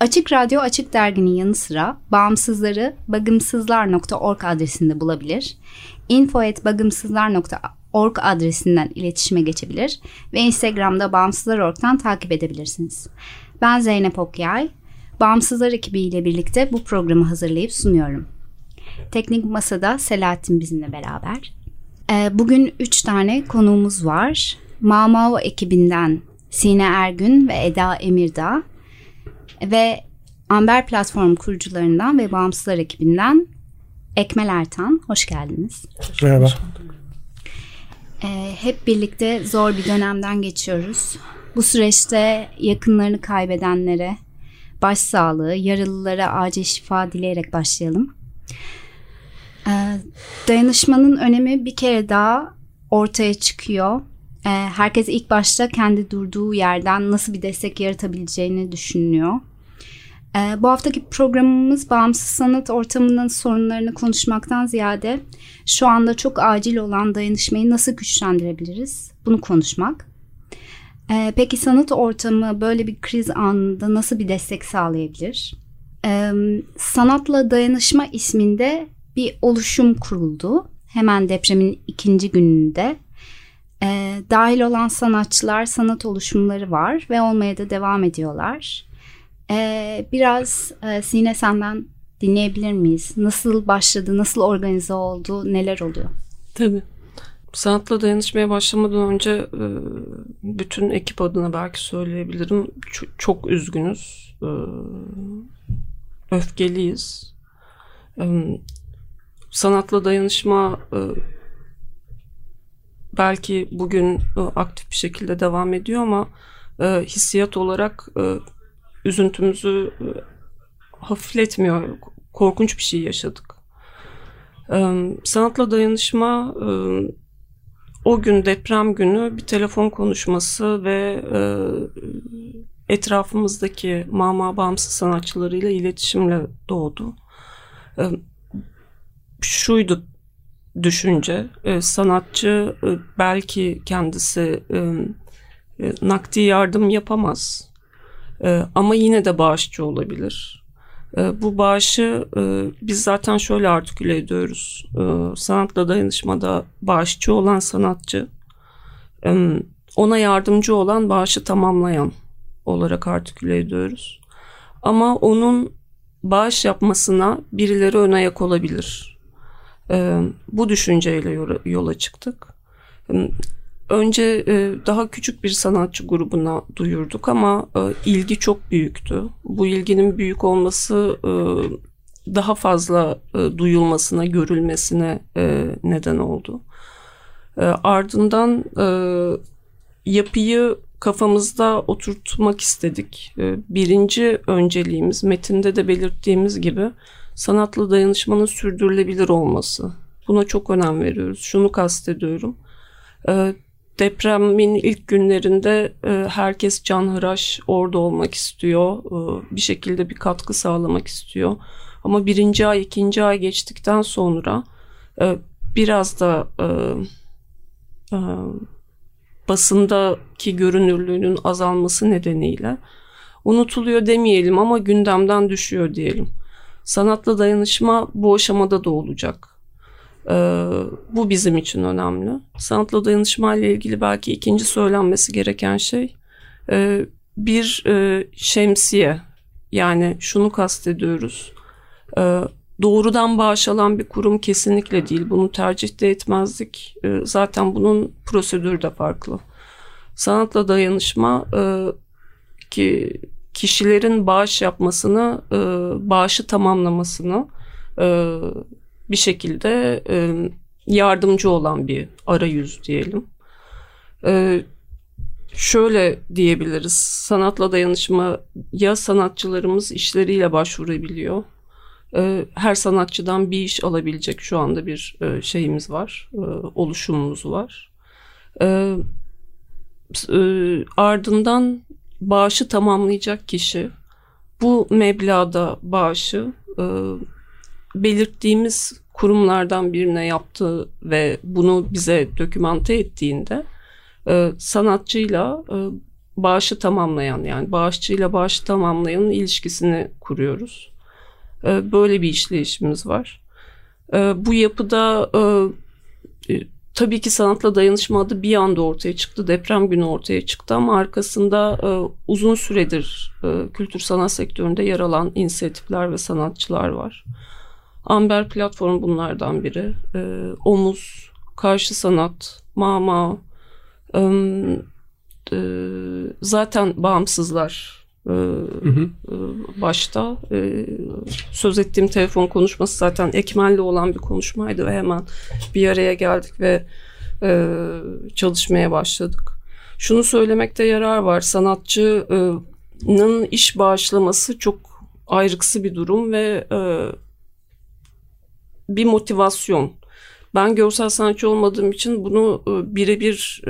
Açık Radyo Açık Dergi'nin yanı sıra bağımsızları bagımsızlar.org adresinde bulabilir. info.bagımsızlar.org adresinden iletişime geçebilir ve Instagram'da Bağımsızlar.org'dan takip edebilirsiniz. Ben Zeynep Okyay. Bağımsızlar ekibiyle birlikte bu programı hazırlayıp sunuyorum. Teknik Masa'da Selahattin bizimle beraber. Ee, bugün üç tane konuğumuz var. Mamao ekibinden Sine Ergün ve Eda Emirdağ ve Amber Platform kurucularından ve Bağımsızlar ekibinden Ekmel Ertan. Hoş geldiniz. Merhaba. Ee, hep birlikte zor bir dönemden geçiyoruz. Bu süreçte yakınlarını kaybedenlere başsağlığı, yaralılara acil şifa dileyerek başlayalım. Ee, dayanışmanın önemi bir kere daha ortaya çıkıyor. Ee, herkes ilk başta kendi durduğu yerden nasıl bir destek yaratabileceğini düşünüyor. Ee, bu haftaki programımız bağımsız sanat ortamının sorunlarını konuşmaktan ziyade şu anda çok acil olan dayanışmayı nasıl güçlendirebiliriz bunu konuşmak. Ee, peki sanat ortamı böyle bir kriz anında nasıl bir destek sağlayabilir? Sanatla Dayanışma isminde bir oluşum kuruldu. Hemen depremin ikinci gününde e, dahil olan sanatçılar sanat oluşumları var ve olmaya da devam ediyorlar. E, biraz e, Sine senden dinleyebilir miyiz? Nasıl başladı, nasıl organize oldu, neler oluyor? Tabii. Sanatla dayanışmaya başlamadan önce e, bütün ekip adına belki söyleyebilirim. Çok, çok üzgünüz. E, öfkeliyiz. E, sanatla dayanışma belki bugün aktif bir şekilde devam ediyor ama hissiyat olarak üzüntümüzü hafifletmiyor. Korkunç bir şey yaşadık. Sanatla dayanışma o gün deprem günü bir telefon konuşması ve etrafımızdaki mama bağımsız sanatçılarıyla iletişimle doğdu. Şuydu düşünce, sanatçı belki kendisi nakdi yardım yapamaz ama yine de bağışçı olabilir. Bu bağışı biz zaten şöyle artiküle ediyoruz. Sanatla dayanışmada bağışçı olan sanatçı, ona yardımcı olan bağışı tamamlayan olarak artiküle ediyoruz. Ama onun bağış yapmasına birileri ön ayak olabilir. Bu düşünceyle yola çıktık. Önce daha küçük bir sanatçı grubuna duyurduk ama ilgi çok büyüktü. Bu ilginin büyük olması daha fazla duyulmasına, görülmesine neden oldu. Ardından yapıyı kafamızda oturtmak istedik. Birinci önceliğimiz metinde de belirttiğimiz gibi sanatla dayanışmanın sürdürülebilir olması. Buna çok önem veriyoruz. Şunu kastediyorum depremin ilk günlerinde e, herkes canhıraş orada olmak istiyor. E, bir şekilde bir katkı sağlamak istiyor. Ama birinci ay, ikinci ay geçtikten sonra e, biraz da e, e, basındaki görünürlüğünün azalması nedeniyle unutuluyor demeyelim ama gündemden düşüyor diyelim. Sanatla dayanışma bu aşamada da olacak. E, bu bizim için önemli. Sanatla dayanışma ile ilgili belki ikinci söylenmesi gereken şey e, bir e, şemsiye. Yani şunu kastediyoruz. E, doğrudan bağış alan bir kurum kesinlikle değil. Bunu tercih de etmezdik. E, zaten bunun prosedürü de farklı. Sanatla dayanışma e, ki kişilerin bağış yapmasını, e, bağışı tamamlamasını e, bir şekilde e, yardımcı olan bir arayüz diyelim. E, şöyle diyebiliriz. Sanatla dayanışma ya sanatçılarımız işleriyle başvurabiliyor. E, her sanatçıdan bir iş alabilecek şu anda bir e, şeyimiz var, e, oluşumumuz var. E, e, ardından bağışı tamamlayacak kişi bu meblağda bağışı e, belirttiğimiz kurumlardan birine yaptığı ve bunu bize dokümante ettiğinde e, sanatçıyla e, bağışı tamamlayan yani bağışçıyla bağışı tamamlayanın ilişkisini kuruyoruz. E, böyle bir işleyişimiz var. E, bu yapıda e, e tabii ki sanatla dayanışma adı bir anda ortaya çıktı. Deprem günü ortaya çıktı ama arkasında e, uzun süredir e, kültür sanat sektöründe yer alan inisiyatifler ve sanatçılar var. Amber platform bunlardan biri. E, Omuz, Karşı Sanat, Mama, e, e, zaten bağımsızlar e, hı hı. E, başta. E, söz ettiğim telefon konuşması zaten Ekmel'le olan bir konuşmaydı ve hemen bir araya geldik ve çalışmaya başladık. Şunu söylemekte yarar var. Sanatçının iş bağışlaması çok ayrıksı bir durum ve bir motivasyon. Ben görsel sanatçı olmadığım için bunu birebir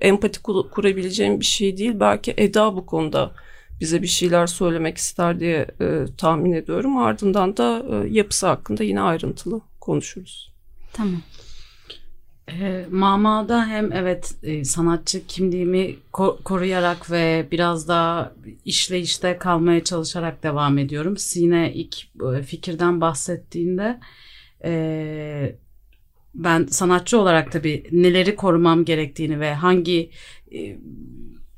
empati kurabileceğim bir şey değil. Belki Eda bu konuda bize bir şeyler söylemek ister diye e, tahmin ediyorum. Ardından da e, yapısı hakkında yine ayrıntılı konuşuruz. Tamam. E, Mama'da hem evet e, sanatçı kimliğimi ko- koruyarak ve biraz daha işleyişte kalmaya çalışarak devam ediyorum. Sine ilk e, fikirden bahsettiğinde e, ben sanatçı olarak tabii neleri korumam gerektiğini ve hangi e,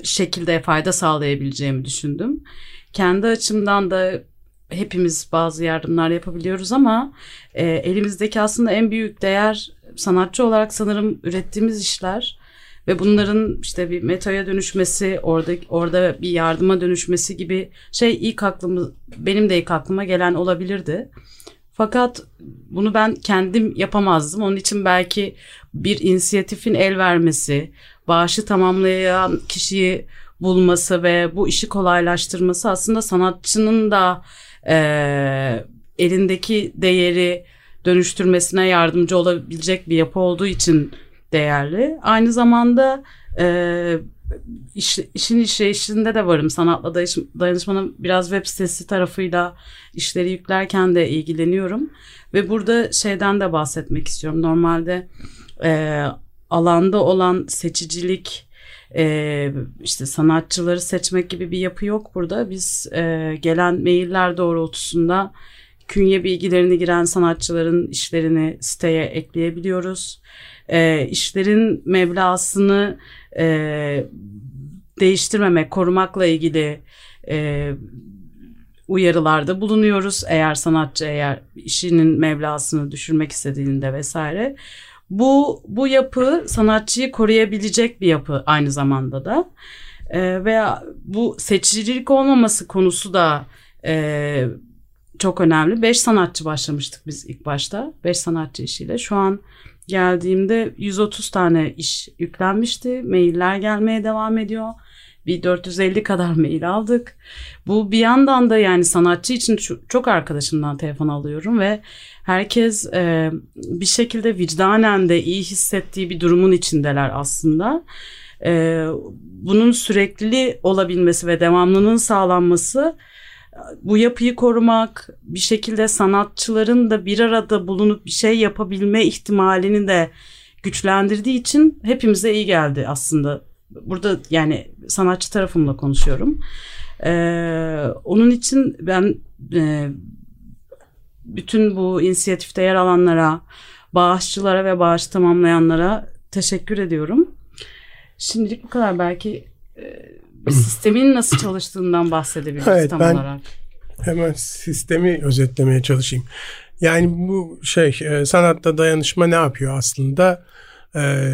şekilde fayda sağlayabileceğimi düşündüm. Kendi açımdan da hepimiz bazı yardımlar yapabiliyoruz ama e, elimizdeki aslında en büyük değer sanatçı olarak sanırım ürettiğimiz işler ve bunların işte bir metaya dönüşmesi, orada orada bir yardıma dönüşmesi gibi şey ilk aklımı benim de ilk aklıma gelen olabilirdi. Fakat bunu ben kendim yapamazdım. Onun için belki bir inisiyatifin el vermesi, bağışı tamamlayan kişiyi bulması ve bu işi kolaylaştırması aslında sanatçının da e, elindeki değeri dönüştürmesine yardımcı olabilecek bir yapı olduğu için değerli. Aynı zamanda e, iş, işin işleyişinde de varım. Sanatla dayanışmanın biraz web sitesi tarafıyla işleri yüklerken de ilgileniyorum. Ve burada şeyden de bahsetmek istiyorum. Normalde e, alanda olan seçicilik e, işte sanatçıları seçmek gibi bir yapı yok burada. Biz e, gelen mailler doğrultusunda künye bilgilerini giren sanatçıların işlerini siteye ekleyebiliyoruz. E, işlerin meblasını e, değiştirmemek, korumakla ilgili uyarılarda bulunuyoruz. Eğer sanatçı eğer işinin meblasını düşürmek istediğinde vesaire. Bu bu yapı sanatçıyı koruyabilecek bir yapı aynı zamanda da. E, veya bu seçicilik olmaması konusu da e, çok önemli. Beş sanatçı başlamıştık biz ilk başta. Beş sanatçı işiyle. Şu an geldiğimde 130 tane iş yüklenmişti. Mailler gelmeye devam ediyor. Bir 450 kadar mail aldık. Bu bir yandan da yani sanatçı için çok arkadaşımdan telefon alıyorum ve herkes e, bir şekilde vicdanen de iyi hissettiği bir durumun içindeler aslında. E, bunun sürekli olabilmesi ve devamlılığının sağlanması bu yapıyı korumak, bir şekilde sanatçıların da bir arada bulunup bir şey yapabilme ihtimalini de güçlendirdiği için hepimize iyi geldi aslında. Burada yani sanatçı tarafımla konuşuyorum. Ee, onun için ben e, bütün bu inisiyatifte yer alanlara, bağışçılara ve bağış tamamlayanlara teşekkür ediyorum. Şimdilik bu kadar. Belki e, sistemin nasıl çalıştığından bahsedebiliriz Evet, tam ben- olarak. Hemen sistemi özetlemeye çalışayım. Yani bu şey e, sanatta dayanışma ne yapıyor aslında? E,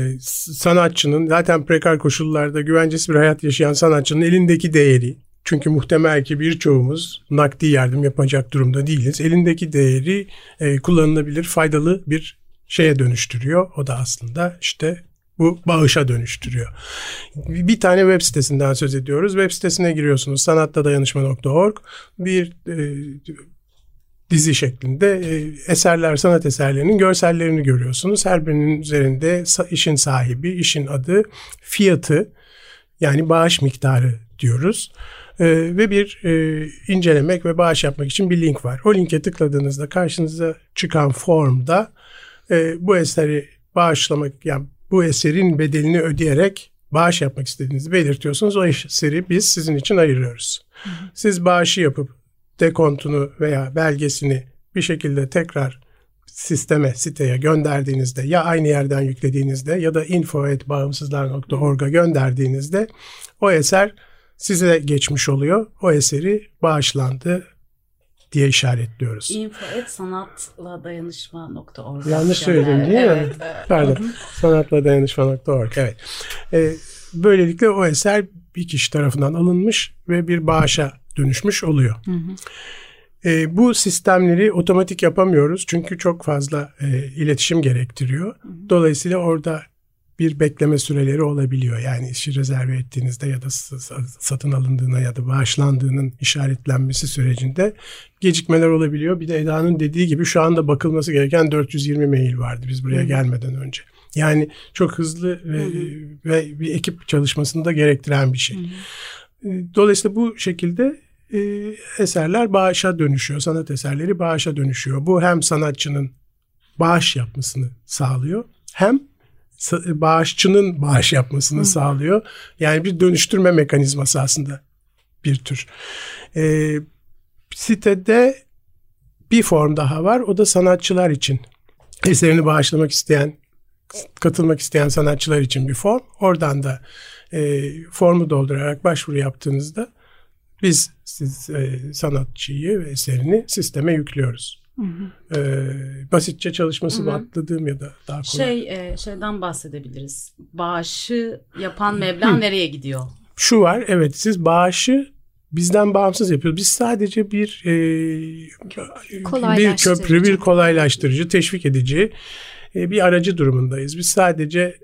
sanatçının zaten prekar koşullarda güvencesiz bir hayat yaşayan sanatçının elindeki değeri çünkü muhtemel ki birçoğumuz nakdi yardım yapacak durumda değiliz. Elindeki değeri e, kullanılabilir, faydalı bir şeye dönüştürüyor. O da aslında işte bu bağışa dönüştürüyor. Bir tane web sitesinden söz ediyoruz. Web sitesine giriyorsunuz sanattadayanışma.org. Bir e, dizi şeklinde e, eserler, sanat eserlerinin görsellerini görüyorsunuz. Her birinin üzerinde işin sahibi, işin adı, fiyatı yani bağış miktarı diyoruz. E, ve bir e, incelemek ve bağış yapmak için bir link var. O linke tıkladığınızda karşınıza çıkan formda e, bu eseri bağışlamak yani bu eserin bedelini ödeyerek bağış yapmak istediğinizi belirtiyorsunuz. O eseri biz sizin için ayırıyoruz. Siz bağışı yapıp dekontunu veya belgesini bir şekilde tekrar sisteme, siteye gönderdiğinizde ya aynı yerden yüklediğinizde ya da info.bağımsızlar.org'a gönderdiğinizde o eser size geçmiş oluyor. O eseri bağışlandı diye işaretliyoruz. info.sanatla Yanlış söyledim değil mi? Evet, evet. Pardon. Sanatla dayanışma.org. Evet. Ee, böylelikle o eser bir kişi tarafından alınmış ve bir bağışa dönüşmüş oluyor. Ee, bu sistemleri otomatik yapamıyoruz çünkü çok fazla e, iletişim gerektiriyor. Dolayısıyla orada bir bekleme süreleri olabiliyor. Yani işi rezerve ettiğinizde ya da satın alındığına ya da bağışlandığının işaretlenmesi sürecinde gecikmeler olabiliyor. Bir de Eda'nın dediği gibi şu anda bakılması gereken 420 mail vardı biz buraya gelmeden önce. Yani çok hızlı ve, ve bir ekip çalışmasını da gerektiren bir şey. Dolayısıyla bu şekilde e, eserler bağışa dönüşüyor. Sanat eserleri bağışa dönüşüyor. Bu hem sanatçının bağış yapmasını sağlıyor hem bağışçının bağış yapmasını sağlıyor. Yani bir dönüştürme mekanizması aslında bir tür. E, sitede bir form daha var. O da sanatçılar için. Eserini bağışlamak isteyen, katılmak isteyen sanatçılar için bir form. Oradan da e, formu doldurarak başvuru yaptığınızda biz siz e, sanatçıyı ve eserini sisteme yüklüyoruz. E, basitçe çalışması mı atladığım ya da daha kolay. Şey e, şeyden bahsedebiliriz. Bağışı yapan meblağ nereye gidiyor? Şu var evet siz bağışı bizden bağımsız yapıyoruz. Biz sadece bir e, bir köprü, bir kolaylaştırıcı, teşvik edici e, bir aracı durumundayız. Biz sadece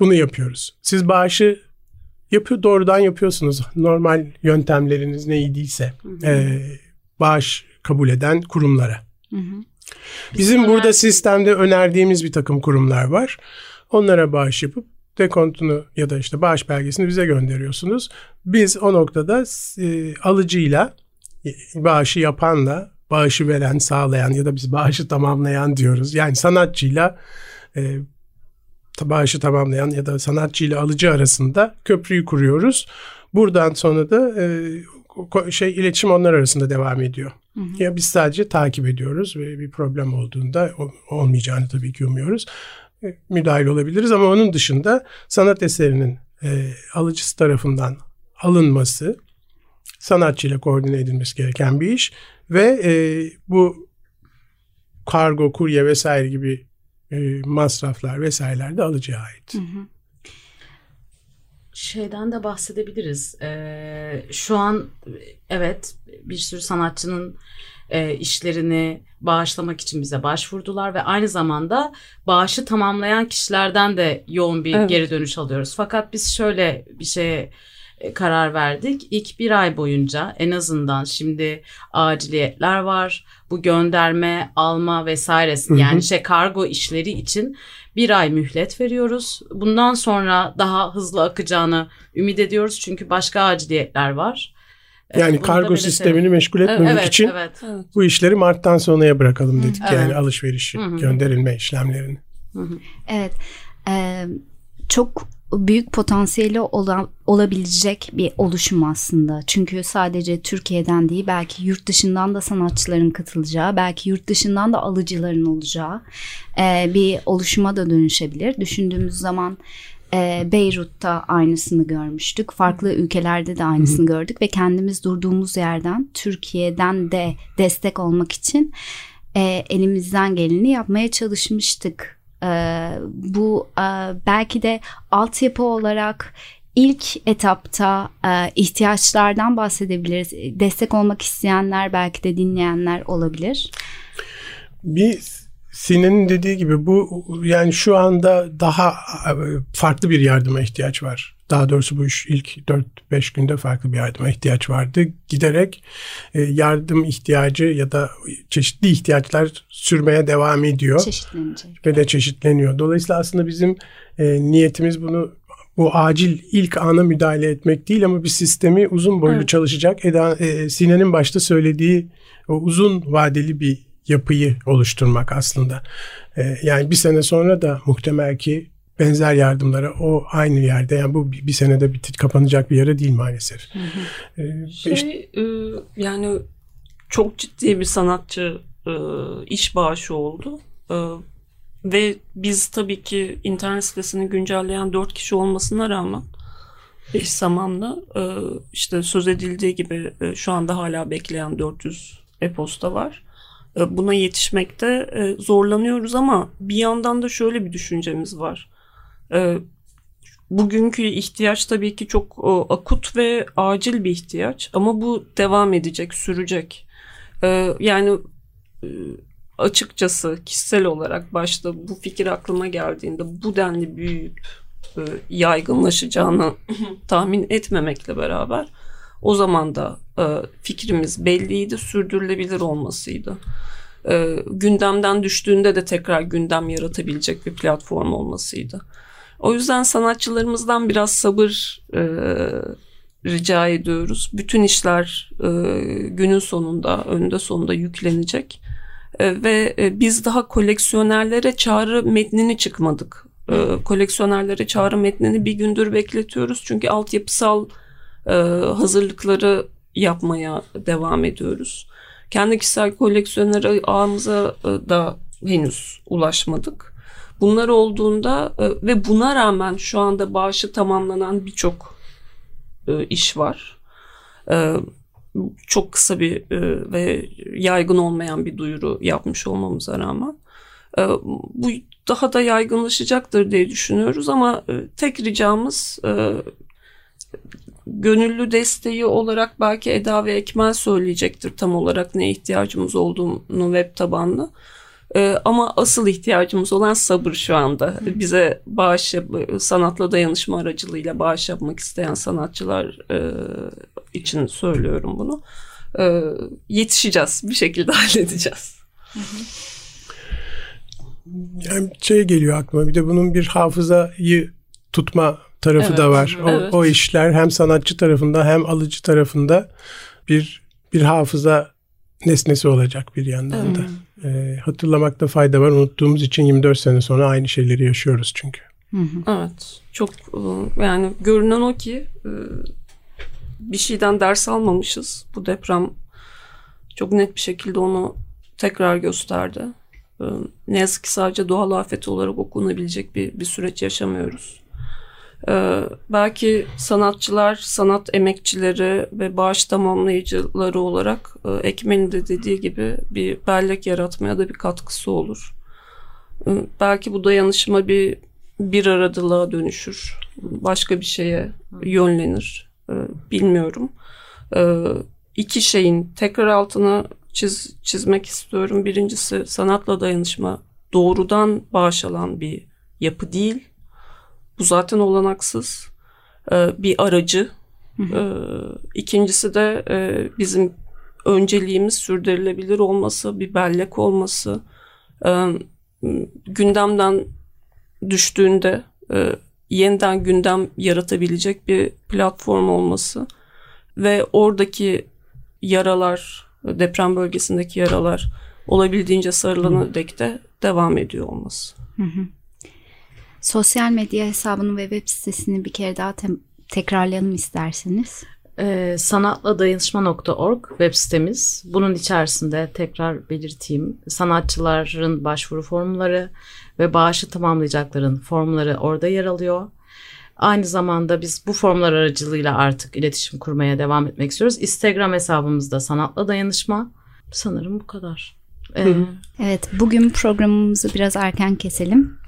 bunu yapıyoruz. Siz bağışı yapıyor doğrudan yapıyorsunuz. Normal yöntemleriniz neydiyse e, bağış kabul eden kurumlara. Bizim burada sistemde önerdiğimiz bir takım kurumlar var. Onlara bağış yapıp dekontunu ya da işte bağış belgesini bize gönderiyorsunuz. Biz o noktada e, alıcıyla e, bağışı yapanla bağışı veren, sağlayan ya da biz bağışı tamamlayan diyoruz. Yani sanatçıyla e, bağışı tamamlayan ya da sanatçıyla alıcı arasında köprüyü kuruyoruz. Buradan sonra da e, şey iletişim onlar arasında devam ediyor. Ya biz sadece takip ediyoruz ve bir problem olduğunda olmayacağını tabii ki umuyoruz. E, Müdahil olabiliriz ama onun dışında sanat eserinin e, alıcısı tarafından alınması, sanatçıyla koordine edilmesi gereken bir iş ve e, bu kargo, kurye vesaire gibi e, masraflar vesaireler de alıcıya ait. Şeyden de bahsedebiliriz. Ee, şu an evet bir sürü sanatçının e, işlerini bağışlamak için bize başvurdular ve aynı zamanda bağışı tamamlayan kişilerden de yoğun bir Evet. geri dönüş alıyoruz. Fakat biz şöyle bir şeye karar verdik. İlk bir ay boyunca en azından şimdi aciliyetler var. Bu gönderme, alma vesairesi yani şey kargo işleri için bir ay mühlet veriyoruz. Bundan sonra daha hızlı akacağını ümit ediyoruz çünkü başka aciliyetler var. Ee, Yani bunu kargo sistemini meşgul etmemek evet, için Evet, Evet. bu işleri Mart'tan sonraya bırakalım dedik. Evet. Yani alışverişi, Hı hı. gönderilme işlemlerini. Evet. Ee, çok büyük potansiyeli olan, olabilecek bir oluşum aslında. Çünkü sadece Türkiye'den değil belki yurt dışından da sanatçıların katılacağı, belki yurt dışından da alıcıların olacağı e, bir oluşuma da dönüşebilir. Düşündüğümüz zaman e, Beyrut'ta aynısını görmüştük. Farklı ülkelerde de aynısını gördük ve kendimiz durduğumuz yerden Türkiye'den de destek olmak için e, elimizden geleni yapmaya çalışmıştık. E, bu e, belki de altyapı olarak ilk etapta e, ihtiyaçlardan bahsedebiliriz. Destek olmak isteyenler belki de dinleyenler olabilir. Bir Sine'nin dediği gibi bu yani şu anda daha e, farklı bir yardıma ihtiyaç var. Daha doğrusu bu iş ilk 4-5 günde farklı bir yardıma ihtiyaç vardı. Giderek e, yardım ihtiyacı ya da çeşitli ihtiyaçlar sürmeye devam ediyor. Çeşitlenecek. Ve de çeşitleniyor. Dolayısıyla aslında bizim e, niyetimiz bunu bu acil ilk ana müdahale etmek değil ama bir sistemi uzun boylu evet. çalışacak. Eda, e, Sine'nin başta söylediği o uzun vadeli bir yapıyı oluşturmak aslında. E, yani bir sene sonra da muhtemel ki benzer yardımlara o aynı yerde yani bu bir, bir senede bitir kapanacak bir yere değil maalesef. Hı hı. Ee, şey işte, e, yani çok ciddi bir sanatçı e, iş bağışı oldu. E, ve biz tabii ki internet sitesini güncelleyen dört kişi olmasına rağmen eş zamanlı e, işte söz edildiği gibi e, şu anda hala bekleyen 400 e-posta var. E, buna yetişmekte e, zorlanıyoruz ama bir yandan da şöyle bir düşüncemiz var. E, bugünkü ihtiyaç tabii ki çok akut ve acil bir ihtiyaç ama bu devam edecek, sürecek. Yani açıkçası kişisel olarak başta bu fikir aklıma geldiğinde bu denli büyüyüp yaygınlaşacağını tahmin etmemekle beraber o zaman da e, fikrimiz belliydi, sürdürülebilir olmasıydı. E, gündemden düştüğünde de tekrar gündem yaratabilecek bir platform olmasıydı. O yüzden sanatçılarımızdan biraz sabır e, rica ediyoruz. Bütün işler e, günün sonunda, önünde sonunda yüklenecek. E, ve e, biz daha koleksiyonerlere çağrı metnini çıkmadık. E, koleksiyonerlere çağrı metnini bir gündür bekletiyoruz. Çünkü altyapısal e, hazırlıkları yapmaya devam ediyoruz. Kendi kişisel koleksiyoner ağımıza e, da henüz ulaşmadık. Bunlar olduğunda e, ve buna rağmen şu anda bağışı tamamlanan birçok e, iş var. E, çok kısa bir ve yaygın olmayan bir duyuru yapmış olmamıza rağmen. Bu daha da yaygınlaşacaktır diye düşünüyoruz ama tek ricamız gönüllü desteği olarak belki Eda ve Ekmel söyleyecektir tam olarak ne ihtiyacımız olduğunu web tabanlı. Ee, ama asıl ihtiyacımız olan sabır şu anda. Bize bağış sanatla dayanışma aracılığıyla bağış yapmak isteyen sanatçılar e, için söylüyorum bunu. E, yetişeceğiz. Bir şekilde halledeceğiz. Yani şey geliyor aklıma bir de bunun bir hafızayı tutma tarafı evet, da var. O, evet. o işler hem sanatçı tarafında hem alıcı tarafında bir bir hafıza nesnesi olacak bir yandan evet. Da. E, hatırlamakta fayda var. Unuttuğumuz için 24 sene sonra aynı şeyleri yaşıyoruz çünkü. Evet. Çok e, yani görünen o ki e, bir şeyden ders almamışız. Bu deprem çok net bir şekilde onu tekrar gösterdi. E, ne yazık ki sadece doğal afet olarak okunabilecek bir, bir süreç yaşamıyoruz. Ee, belki sanatçılar, sanat emekçileri ve bağış tamamlayıcıları olarak e, Ekmen'in de dediği gibi bir bellek yaratmaya da bir katkısı olur. Ee, belki bu dayanışma bir bir aradılığa dönüşür. Başka bir şeye yönlenir. Ee, bilmiyorum. Ee, iki şeyin tekrar altına çiz, çizmek istiyorum. Birincisi sanatla dayanışma doğrudan bağış alan bir yapı değil bu zaten olanaksız. Ee, bir aracı. Ee, ikincisi de e, bizim önceliğimiz sürdürülebilir olması, bir bellek olması. Ee, gündemden düştüğünde e, yeniden gündem yaratabilecek bir platform olması ve oradaki yaralar, deprem bölgesindeki yaralar olabildiğince sarılana dek de devam ediyor olması. Hı hı. Sosyal medya hesabını ve web sitesini bir kere daha te- tekrarlayalım isterseniz. Ee, sanatladanışma.org web sitemiz. Bunun içerisinde tekrar belirteyim. Sanatçıların başvuru formları ve bağışı tamamlayacakların formları orada yer alıyor. Aynı zamanda biz bu formlar aracılığıyla artık iletişim kurmaya devam etmek istiyoruz. Instagram hesabımızda Sanatla Dayanışma. Sanırım bu kadar. Ee, Evet, bugün programımızı biraz erken keselim.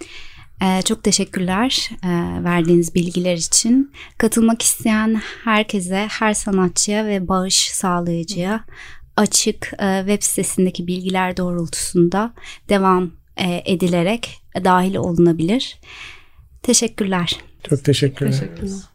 Ee, çok teşekkürler e, verdiğiniz bilgiler için. Katılmak isteyen herkese, her sanatçıya ve bağış sağlayıcıya açık e, web sitesindeki bilgiler doğrultusunda devam e, edilerek dahil olunabilir. Teşekkürler. Çok teşekkürler. Teşekkürler.